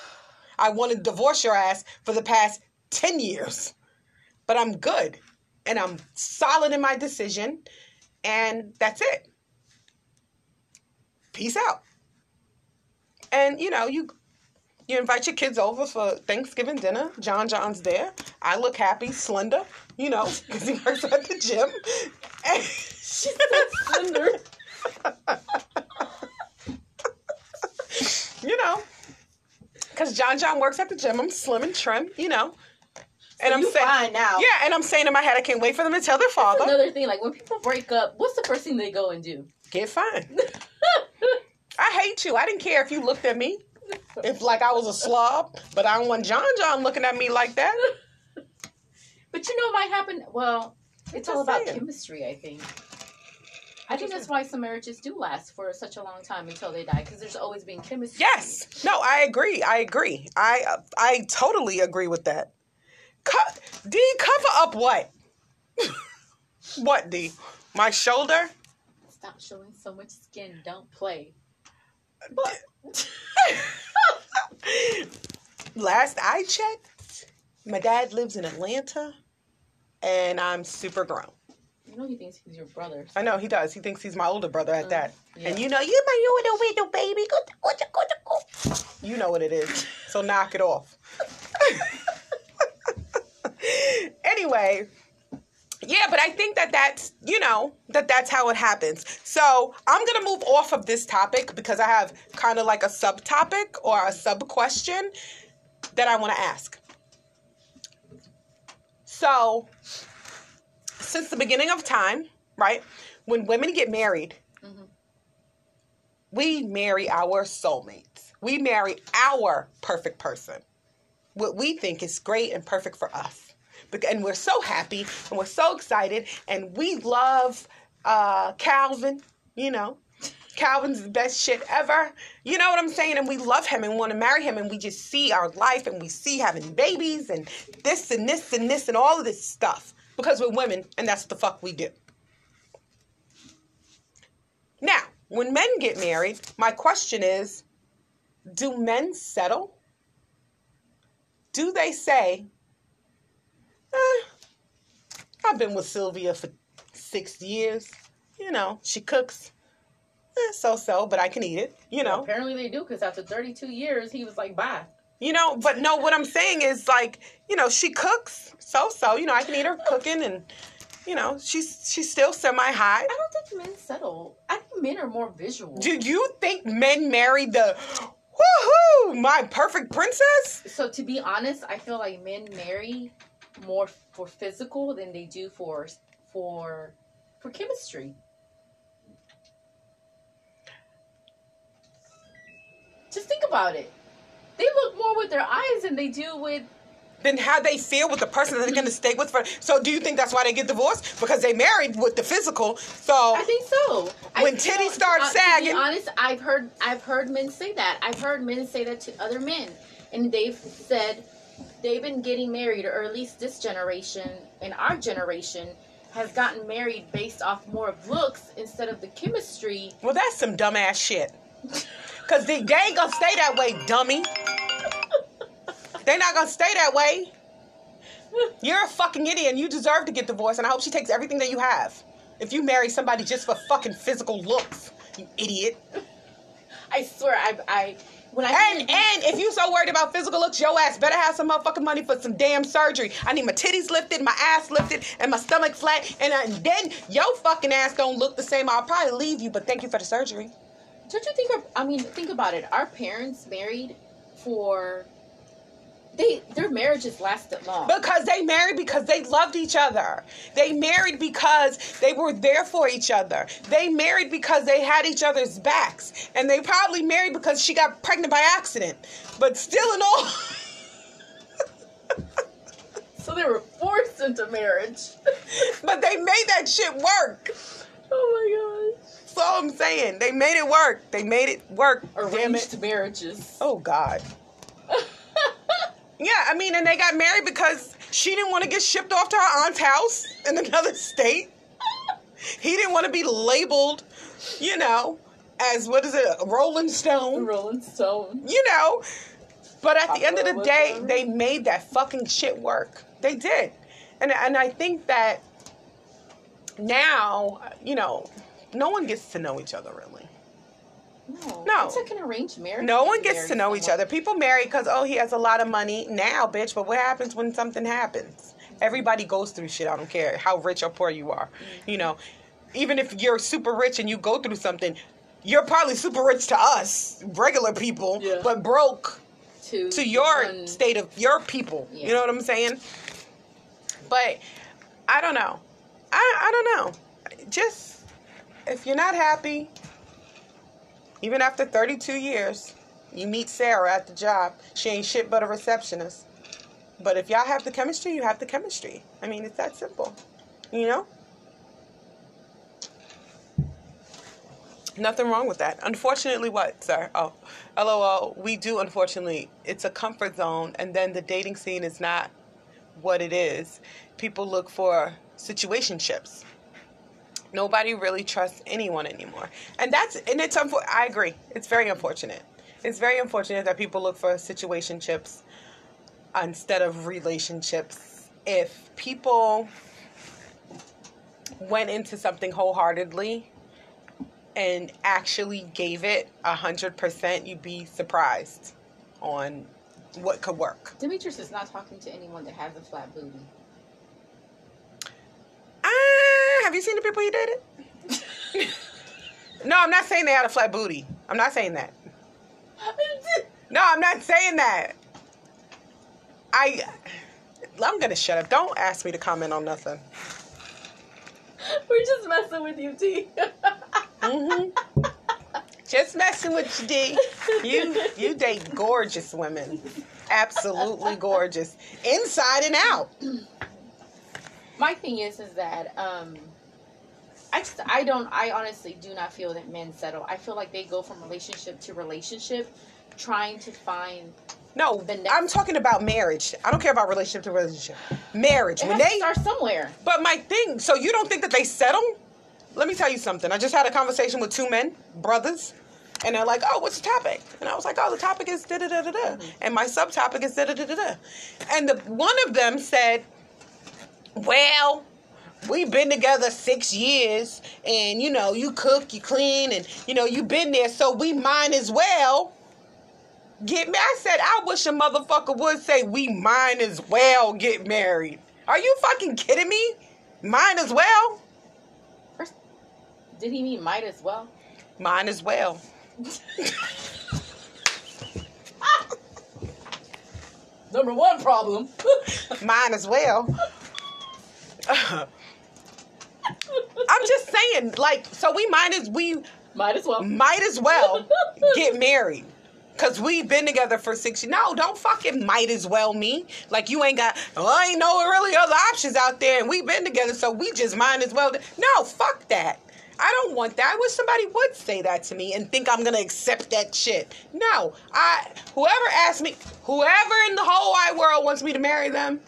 I want to divorce your ass for the past 10 years. But I'm good. And I'm solid in my decision. And that's it. Peace out. And you know, you You invite your kids over for Thanksgiving dinner. John John's there. I look happy, slender, you know, because he works at the gym. And She said slender. you know, because John John works at the gym. I'm slim and trim, you know. And I'm saying, fine now. yeah, and I'm saying in my head, I can't wait for them to tell their father, Another thing, like when people break up, what's the first thing they go and do? get fine. I hate you. I didn't care if you looked at me, if like I was a slob, but I don't want John John looking at me like that. But you know what might happen? Well, it's all about saying. chemistry, I think. I think that's why some marriages do last for such a long time until they die, because there's always been chemistry. Yes. No, I agree. I agree. I I totally agree with that. Co- D, cover up what? what, D? My shoulder? Stop showing so much skin. Don't play. Last I checked, my dad lives in Atlanta, and I'm super grown. You know he thinks he's your brother. I know he does. He thinks he's my older brother at mm, that. yeah. And you know, you my little little baby. Go, go, go, go, go. You know what it is. So knock it off. anyway, yeah, but I think that that's you know that that's how it happens. So I'm gonna move off of this topic because I have kind of like a subtopic or a sub question that I want to ask. So since the beginning of time, right? When women get married, Mhm. we marry our soulmates. We marry our perfect person. What we think is great and perfect for us. And we're so happy and we're so excited and we love uh, Calvin, you know. Calvin's the best shit ever. You know what I'm saying? And we love him and want to marry him and we just see our life and we see having babies and this and this and this and all of this stuff because we're women and that's what the fuck we do. Now, when men get married, my question is do men settle? Do they say, eh, I've been with Sylvia for six years. You know, she cooks. Eh, so so, but I can eat it. You know, Apparently they do, because after 32 years, he was like, bye. You know. But no, what I'm saying is like, you know, she cooks. So so, you know, I can eat her cooking, and you know, she's she's still semi high. I don't think men settle. I think men are more visual. Do you think men marry the woohoo, my perfect princess? So to be honest, I feel like men marry more for physical than they do for for for chemistry. Just think about it. They look more with their eyes than they do with Then how they feel with the person that they're gonna stay with for so do you think that's why they get divorced? Because they married with the physical. So I think so. When I, titties you know, start uh, To sagging- be honest, I've heard I've heard men say that. I've heard men say that to other men, and they've said they've been getting married, or at least this generation and our generation has gotten married based off more of looks instead of the chemistry. well that's some dumbass shit. Cause they, they ain't gonna stay that way, dummy. They're not gonna stay that way. You're a fucking idiot and you deserve to get divorced and I hope she takes everything that you have. If you marry somebody just for fucking physical looks, you idiot. I swear, I I when I And and if you so worried about physical looks, your ass better have some motherfucking money for some damn surgery. I need my titties lifted, my ass lifted, and my stomach flat. And, uh, then your fucking ass don't look the same. I'll probably leave you, but thank you for the surgery. Don't you think? Our, I mean, think about it. Our parents married for they their marriages lasted long. Because they married because they loved each other. They married because they were there for each other. They married because they had each other's backs. And they probably married because she got pregnant by accident. But still in all so they were forced into marriage. but they made that shit work. oh my That's all I'm saying. They made it work. They made it work. gosh. Damn Arranged it. marriages. Oh God. Yeah, I mean, and they got married because she didn't want to get shipped off to her aunt's house in another state. He didn't want to be labeled, you know, as what is it, Rolling Stone, Rolling Stone. you know. But at the end of the day, was they made that fucking shit work. They did, and and I think that now, you know, no one gets to know each other really. No. No. It's like an arranged marriage. No one gets to know each other. People marry because oh he has a lot of money now, bitch. But what happens when something happens? Everybody goes through shit. I don't care how rich or poor you are. Mm-hmm. You know, even if you're super rich and you go through something, you're probably super rich to us regular people, Yeah. but broke To, to your one- state of your people. Yeah. You know what I'm saying? But I don't know. I I don't know. Just if you're not happy, even after 32 years, you meet Sarah at the job. She ain't shit but a receptionist. But if y'all have the chemistry, you have the chemistry. I mean, it's that simple. You know? Nothing wrong with that. Unfortunately, what, sir? Oh, lol. We do, unfortunately. It's a comfort zone, and then the dating scene is not what it is. People look for situationships. Nobody really trusts anyone anymore, and that's and it's unfor- I agree. It's very unfortunate. It's very unfortunate that people look for situationships instead of relationships. If people went into something wholeheartedly and actually gave it a hundred percent, you'd be surprised on what could work. Demetrius is not talking to anyone that has a flat booty. Have you seen the people he dated? no, I'm not saying they had a flat booty. I'm not saying that. No, I'm not saying that. I, I'm gonna shut up. Don't ask me to comment on nothing. We're just messing with you, T. hmm Just messing with you, D. You you date gorgeous women, absolutely gorgeous, inside and out. My thing is, is that um, I just I don't I honestly do not feel that men settle. I feel like they go from relationship to relationship, trying to find. No, next- I'm talking about marriage. I don't care about relationship to relationship. Marriage. It When they start somewhere. But my thing, so you don't think that they settle? Let me tell you something. I just had a conversation with two men, brothers, and they're like, "Oh, what's the topic?" And I was like, "Oh, the topic is da da da da da," and my subtopic is da da da da da. And the one of them said, "Well." We've been together six years, and you know, you cook, you clean, and you know, you've been there, so we might as well get married. I said, I wish a motherfucker would say we might as well get married. Are you fucking kidding me? Might as well? First, did he mean might as well? Mine as well. Number one problem. Mine as well. I'm just saying, like, so we might as we might as well. might as well get married. Cause we've been together for six years. No, don't fucking might as well me. Like you ain't got well, I ain't no really other options out there and we've been together, so we just might as well. No, fuck that. I don't want that. I wish somebody would say that to me and think I'm gonna accept that shit. No. I whoever asked me whoever in the whole wide world wants me to marry them,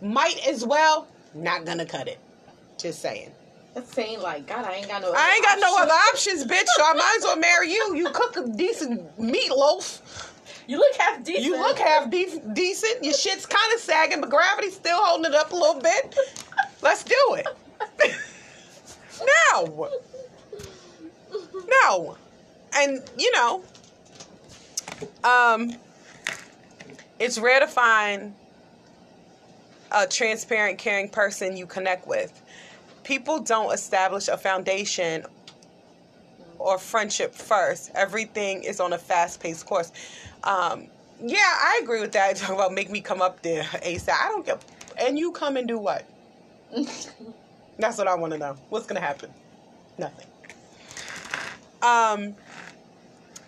might as well, not gonna cut it. Just saying. That's saying like, God, I ain't got no. I ain't got no other options, bitch, so I might as well marry you. You cook a decent meatloaf. You look half decent. You look half de- decent. Your shit's kind of sagging, but gravity's still holding it up a little bit. Let's do it. no. No. And, you know, um, it's rare to find a transparent, caring person you connect with. People don't establish a foundation or friendship first. Everything is on a fast paced course. Um, yeah, I agree with that. Talk about make me come up there ASAP. I don't get. And you come and do what? That's what I want to know. What's gonna happen? Nothing. Um.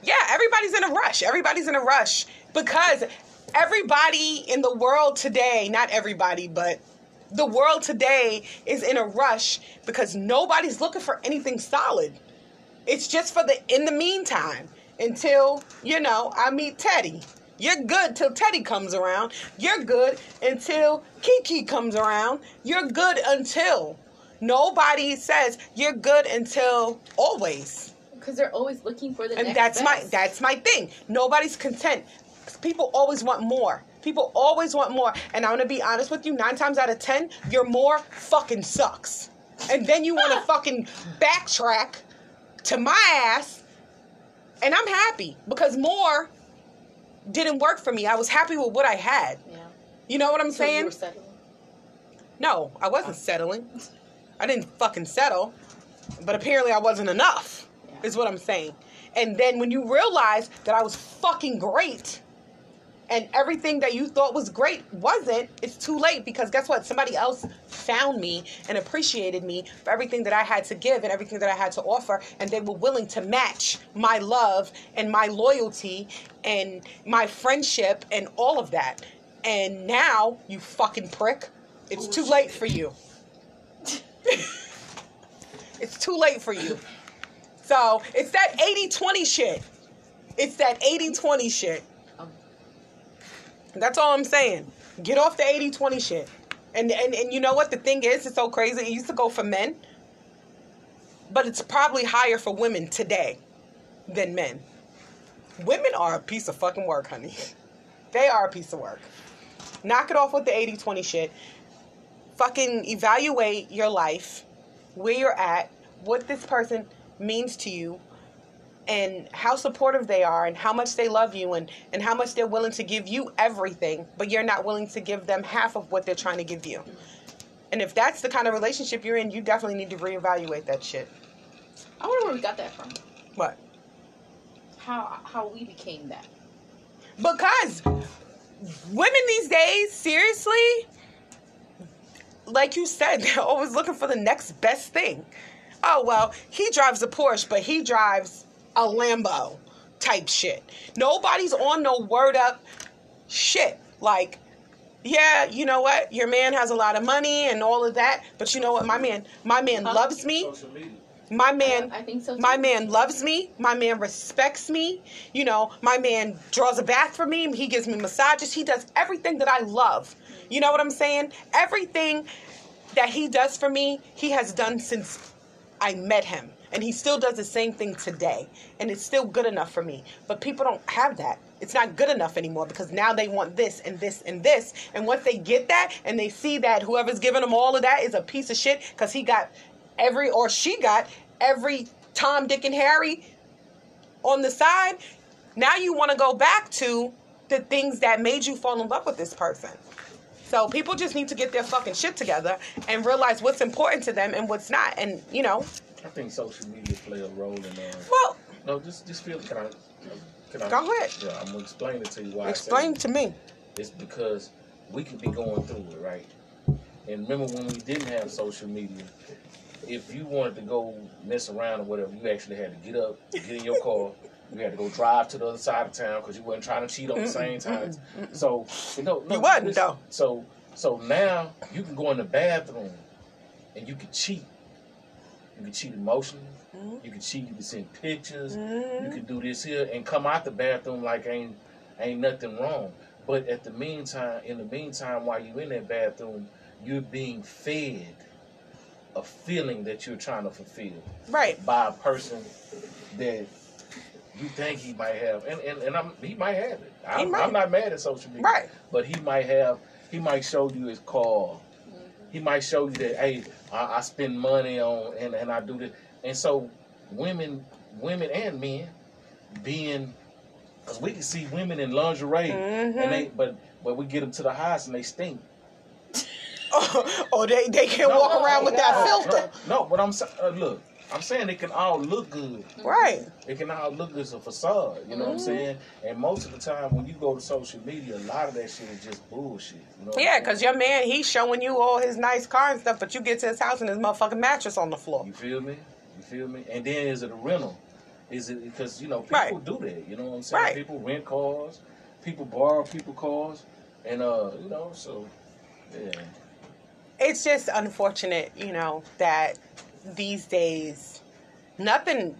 Yeah, everybody's in a rush. Everybody's in a rush because everybody in the world today, not everybody, but the world today is in a rush because nobody's looking for anything solid. It's just for the in the meantime until, you know, I meet Teddy. You're good till Teddy comes around. You're good until Kiki comes around. You're good until nobody says you're good until always. Because they're always looking for the And next that's my that's my thing. Nobody's content. People always want more. People always want more. And I'm gonna be honest with you, nine times out of ten, your more fucking sucks. And then you wanna fucking backtrack to my ass And I'm happy because more didn't work for me. I was happy with what I had. Yeah. You know what I'm So you saying? were settling? No, I wasn't settling. I didn't fucking settle. But apparently I wasn't enough, Yeah. is what I'm saying. And then when you realize that I was fucking great and everything that you thought was great wasn't, it's too late because guess what? Somebody else found me and appreciated me for everything that I had to give and everything that I had to offer. And they were willing to match my love and my loyalty and my friendship and all of that. And now, you fucking prick, it's too late for you. it's too late for you. So it's that 80 20 shit. It's that 80 20 shit. That's all I'm saying. Get off the 80 20 shit. And, and and you know what the thing is? It's so crazy. It used to go for men, but it's probably higher for women today than men. Women are a piece of fucking work, honey. They are a piece of work. Knock it off with the 80 20 shit. Fucking evaluate your life, where you're at, what this person means to you, and how supportive they are and how much they love you and, and how much they're willing to give you everything, but you're not willing to give them half of what they're trying to give you. And if that's the kind of relationship you're in, you definitely need to reevaluate that shit. I wonder where we got that from. What? How how we became that. Because women these days, seriously, like you said, they're always looking for the next best thing. Oh, well, he drives a Porsche, but he drives a Lambo type shit. Nobody's on no word up shit. Like, yeah, you know what? Your man has a lot of money and all of that, but you know what? My man, my man Huh? loves me. My man, I think so, too. my man loves me. My man respects me. You know, my man draws a bath for me. He gives me massages. He does everything that I love. You know what I'm saying? Everything that he does for me, he has done since I met him. And he still does the same thing today. And it's still good enough for me. But people don't have that. It's not good enough anymore because now they want this and this and this. And once they get that and they see that whoever's giving them all of that is a piece of shit because he got every, or she got every Tom, Dick, and Harry on the side, now you want to go back to the things that made you fall in love with this person. So people just need to get their fucking shit together and realize what's important to them and what's not. And you know, I think social media play a role in. Uh, well, no, just just feel. Can I? Can I? Go ahead. Yeah, I'm gonna explain it to you. Why explain to me. It's because we could be going through it, right? And remember when we didn't have social media, if you wanted to go mess around or whatever, you actually had to get up, get in your car. You had to go drive to the other side of town because you wasn't trying to cheat on the same time. So you know, no, You wasn't, though. So so now you can go in the bathroom and you can cheat. You can cheat emotionally. Mhm. You can cheat. You can send pictures. You Mhm. can do this here and come out the bathroom like ain't ain't nothing wrong. But at the meantime, in the meantime, while you in that bathroom, you're being fed a feeling that you're trying to fulfill Right. by a person that you think he might have, and and, and I'm, he might have it. I'm, might. I'm not mad at social media, Right. But he might have. He might show you his car. He might show you that hey, I, I spend money on and, and I do this. And so women, women and men, being because we can see women in lingerie Mhm. and they but but we get them to the house and they stink. or they they can No, walk no, around no, with that filter. No, but I'm sa- uh, look. I'm saying it can all look good. Right. It can all look good as a facade. You know what I'm Mm-hmm. saying? And most of the time, when you go to social media, a lot of that shit is just bullshit. You know Yeah, because your man, he's showing you all his nice car and stuff, but you get to his house and his motherfucking mattress on the floor. You feel me? You feel me? And then is it a rental? Is it because you know people Right. do that? You know what I'm saying? Right. People rent cars, people borrow people cars, and uh, you know, so yeah. It's just unfortunate, you know, that these days nothing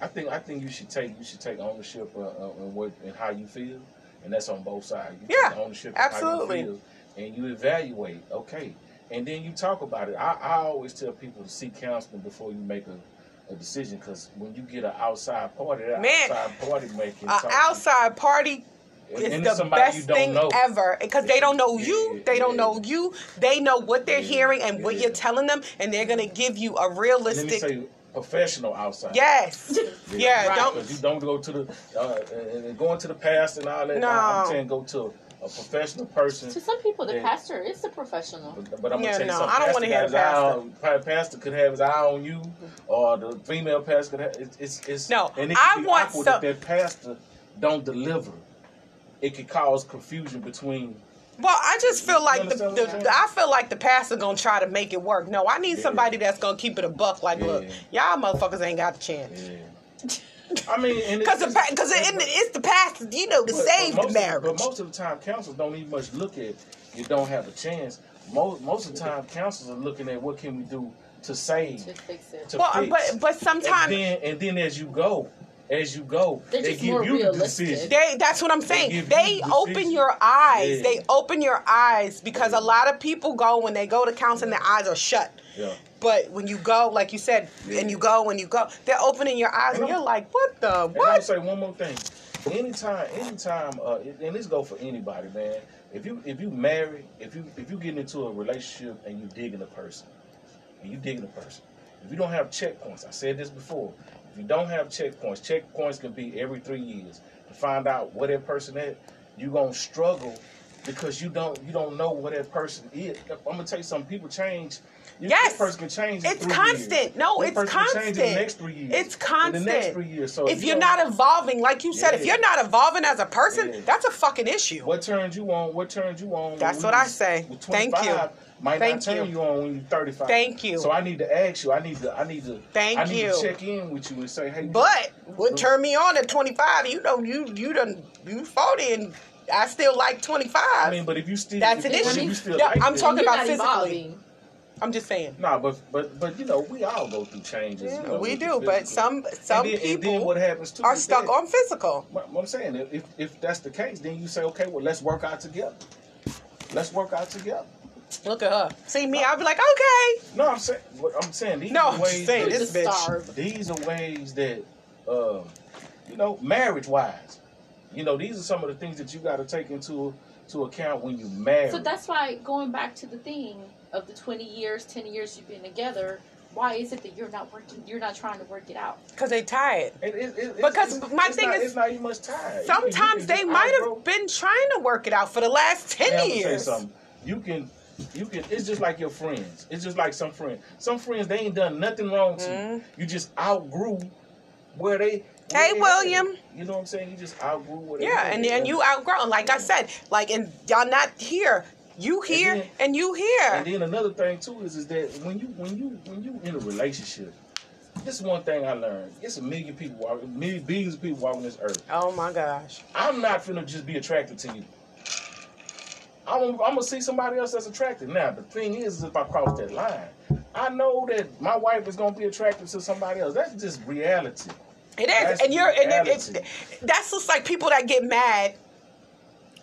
I think I think you should take you should take ownership uh, uh, in what and how you feel, and that's on both sides. You Yeah, take ownership of how absolutely. you feel, and you evaluate. Okay, and then you talk about it. I, I always tell people to seek counseling before you make a, a decision, because when you get an outside party, that Man, outside party making an outside party is the best thing ever because they don't know you. Yeah, They don't know you. They know what they're Yeah, hearing and what yeah. you're telling them, and they're gonna give you a Let me realistic. say, professional outside. Yes. Yeah, Right. don't. You don't go to the uh, and and going to the pastor and all that. No. I'm saying go to a professional person. To some people, the Yeah. pastor is a professional. But, but I'm Yeah, gonna tell you no, something. I don't wanna hear got the his eye pastor. on- probably pastor could have his eye on you, or the female pastor could have. It's it's, it's No, And it I be want awkward some- that pastor don't deliver. It could cause confusion between. Well, I just feel like the, understand I'm the. I feel like the pastor gonna try to make it work. No, I need Yeah. somebody that's gonna keep it a buck. Like, look, y'all motherfuckers ain't got the chance. Yeah. I mean, and Because it's- because it, it's the pastor, you know, to But- save but the marriage. Of, but most of the time, counselors don't even much look at you don't have a chance. Most most of the time, counselors are looking at what can we do to save, To fix it. to well, uh, fix. but but and sometimes then and then as you go, as you go, They're they just give more you the realistic. decision. They that's what I'm saying. give They you the open your eyes. Yeah. They open your eyes because a lot of people go when they go to counseling, their eyes are shut. Yeah. But when you go, like you said, Yeah. and you go and you go, they're opening your eyes, and And you're like, "What the And I'll what?" say one more thing. Anytime, anytime, uh, and this go for anybody, man. If you if you marry, if you if you get into a relationship and you digging a person, and you digging a person, if you don't have checkpoints, I said this before. If you don't have checkpoints, checkpoints can be every three years to find out where that person at. You're gonna struggle because you don't you don't know what that person is. I'm gonna tell you something. People change. You, Yes. this person can change. It's constant. Years. No, This it's person can in constant. the next three years. It's In the next three years. So if you you're don't- evolving, like you said, if you're not evolving as a person, Yeah. that's a fucking issue. What turns you on? What turns you on? That's what I say. Thank you. 25 Might Thank not turn you. you. on when you're 35. Thank you. So I need to ask you. I need to. I need to. Thank you. I need you. to check in with you and say, hey. But what turned me on at 25, you know, you you done you 40 and I still like 25. I mean, but if you still, That's if, an issue. You still Yeah, like I'm this- talking You're about not physically. evolving. I'm just saying. Nah, but but but you know, we all go through changes. Yeah, you know, we do, but some some and then, and then people what happens too are stuck that- on physical. What what I'm saying, if- if if that's the case, then you say, okay, well, let's work out together. Let's work out together. Look at her. See me, I'll be like, okay. No, I'm saying, what I'm saying, these No, are I'm ways. saying, that- this bitch. starve. these are ways that, uh, you know, marriage wise, you know, these are some of the things that you got to take into to account when you marry. So that's why going back to the thing of the 20 years, 10 years you've been together, why is it that you're not working, you're not trying to work it out? Because they tired. It- it- it- Because it's, my it's thing not, is, it's not even much time. You can- you Sometimes can they might have been trying to work it out for the last 10 Hey, I'm say years. something. You can, you can. It's just like your friends. It's just like some friends. Some friends they ain't done nothing wrong to Mhm. you. You just outgrew where they. where Hey, they William. You know what I'm saying? You just outgrew where they. Yeah, and then you outgrown. Like I said, like, and y'all not here. You here then- and you here. And then another thing too is is that when you when you when you in a relationship, this is one thing I learned. It's a million people walking, million billions of people walking this earth. Oh my gosh. I'm not finna just be attracted to you. I'm, I'm gonna see somebody else that's attracted. Now the thing is, is if I cross that line, I know that my wife is gonna be attracted to somebody else. That's just reality. It is, That's and you're, and it, it's that's just like people that get mad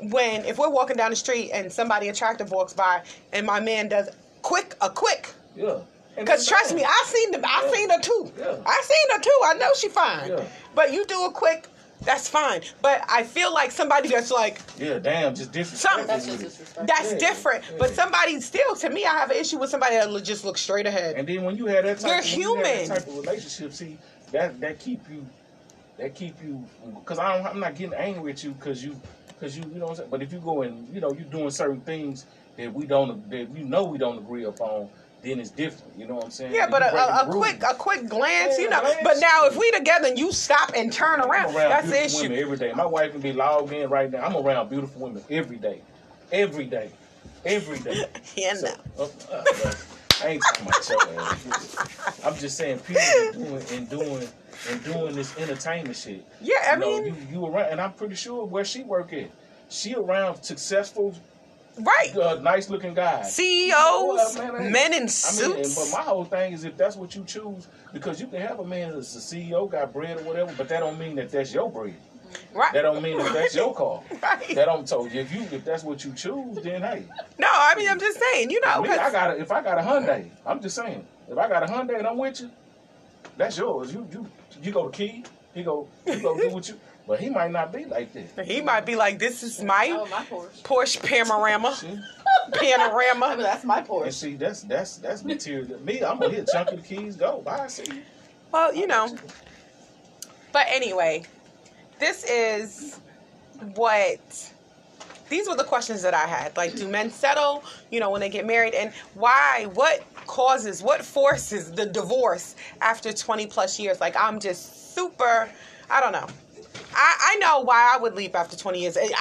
when if we're walking down the street and somebody attractive walks by and my man does quick a quick. Yeah. Cause trust me, I seen them. I Yeah. seen her too. Yeah. I seen her too. I know she fine. Yeah. But you do a quick, that's fine. But I feel like somebody that's like Yeah, damn, just disrespectful. That's just disrespectful. that's Yeah, different. yeah. But somebody still, to me, I have an issue with somebody that just looks straight ahead. And then when you have that type, You're when you have human. that type of relationship, see that that keep you, that keep you, because I don't, I'm not getting angry at you because you, because you, you know what I'm saying. But if you go and you know you're doing certain things that we don't, that you know we don't agree upon, then it's different. You know what I'm saying? Yeah, but a, a, a quick a quick glance, Yeah, you know. glance. But now if we together and you stop and turn around, around that's the issue. women every day. My wife can be logged in right now. I'm around beautiful women every day, every day, every day. Yeah, So, no. uh, uh, well, I ain't talking about your I'm just saying people are doing and doing and doing this entertainment shit. Yeah, I you know, mean, you, you around, and I'm pretty sure where she work at. She around successful, right. uh, nice looking guys. CEOs, Well, man, men in suits. I mean, but my whole thing is if that's what you choose, because you can have a man that's a CEO, got bread or whatever, but that don't mean that that's your bread. right. That don't mean that that's your call. Right. That don't tell you if you if that's what you choose, then hey. No, I mean I'm just saying, you know, Me, I got a, if I got a Hyundai, I'm just saying. If I got a Hyundai and I'm with you, that's yours. You you you go to key, he go he go do what you. But he might not be like this. he might be like, "This is my Oh, my Porsche. Porsche Panorama, See? I mean, Panorama." that's my Porsche. And see, that's that's that's material. Me, I'm gonna hit chunk of the keys, go. Bye, see you. Well, you know. But anyway, this is what these were the questions that I had. Like, do men settle, you know, when they get married? And why? What causes, what forces the divorce after 20 plus years? Like, I'm just super, I don't know. I, I know why I would leave after 20 years. I,